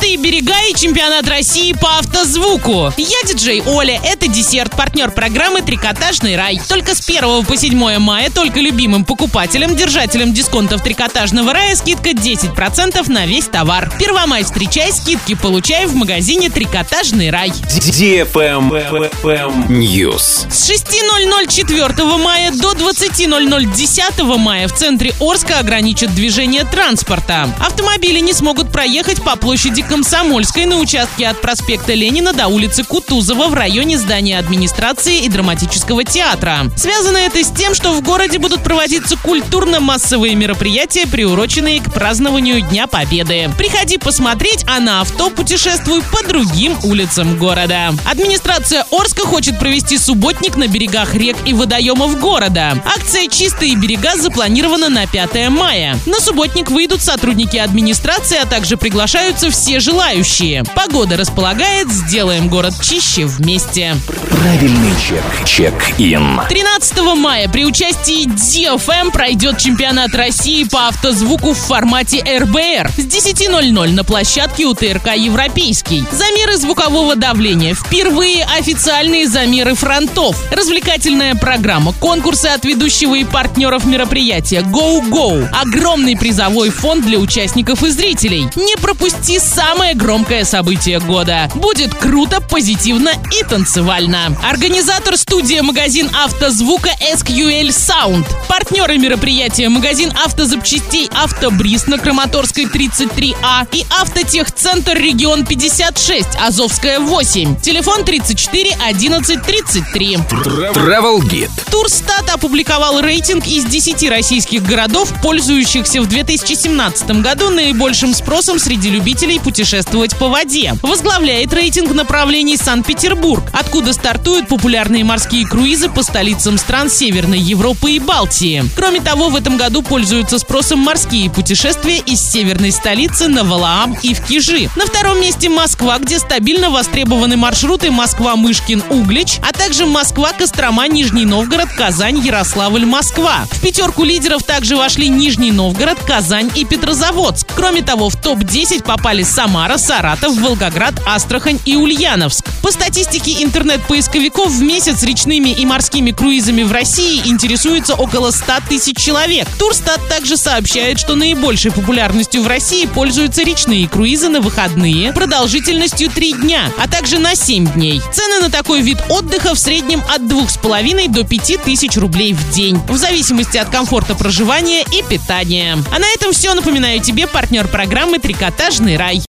Чистые берега и чемпионат России по автозвуку. Я диджей Оля. Это десерт, партнер программы «Трикотажный рай». Только с 1 по 7 мая только любимым покупателям, держателям дисконтов «Трикотажного рая» скидка 10% на весь товар. Первомай встречай, скидки получай в магазине «Трикотажный рай». News. С 6.00 4 мая до 20.00 10 мая в центре Орска ограничат движение транспорта. Автомобили не смогут проехать по площади Комсомольской на участке от проспекта Ленина до улицы Кутузова в районе здания администрации и драматического театра. Связано это с тем, что в городе будут проводиться культурно-массовые мероприятия, приуроченные к празднованию Дня Победы. Приходи посмотреть, а на авто путешествуй по другим улицам города. Администрация Орска хочет провести субботник на берегах рек и водоемов города. Акция «Чистые берега» запланирована на 5 мая. На субботник выйдут сотрудники администрации, а также приглашаются все желающие. Погода располагает, сделаем город чище вместе. Правильный чек. Чек-ин. 13 мая при участии DFM пройдет чемпионат России по автозвуку в формате РБР с 10.00 на площадке УТРК «Европейский». Замеры звукового давления. Впервые официальные замеры фронтов. Развлекательная программа, конкурсы от ведущего и партнеров мероприятия Go Go. Огромный призовой фонд для участников и зрителей. Не пропусти самое громкое событие года. Будет круто, позитивно и танцевально. Организатор студия магазин автозвука SQL Sound. Партнеры мероприятия магазин автозапчастей Автобриз на Краматорской 33А и Автотехцентр регион 56 Азовская 8. Телефон 34 11 33. Travel Guide. Турстат опубликовал рейтинг из 10 российских городов, пользующихся в 2017 году наибольшим спросом среди любителей путешествовать по воде. Возглавляет рейтинг направлений Санкт-Петербург, откуда стартуют популярные морские круизы по столицам стран Северной Европы и Балтии. Кроме того, в этом году пользуются спросом морские путешествия из северной столицы на Валаам и в Кижи. На втором месте Москва, где стабильно востребованы маршруты Москва-Мышкин-Углич, а также Москва-Кострома, Нижний Новгород, Казань, Ярославль, Москва. В пятерку лидеров также вошли Нижний Новгород, Казань и Петрозаводск. Кроме того, в топ-10 попали Самара, Саратов, Волгоград, Астрахань и Ульяновск. По статистике интернет-поисковиков в месяц речными и морскими круизами в России интересуется около 100 тысяч человек. Турстат также сообщает, что наибольшей популярностью в России пользуются речные круизы на выходные продолжительностью 3 дня, а также на 7 дней. Цены на такой вид отдыха в среднем от 2,5 до 5 тысяч рублей в день, в зависимости от комфорта проживания и питания. А на этом все. Напоминаю тебе партнер программы «Трикотажный рай».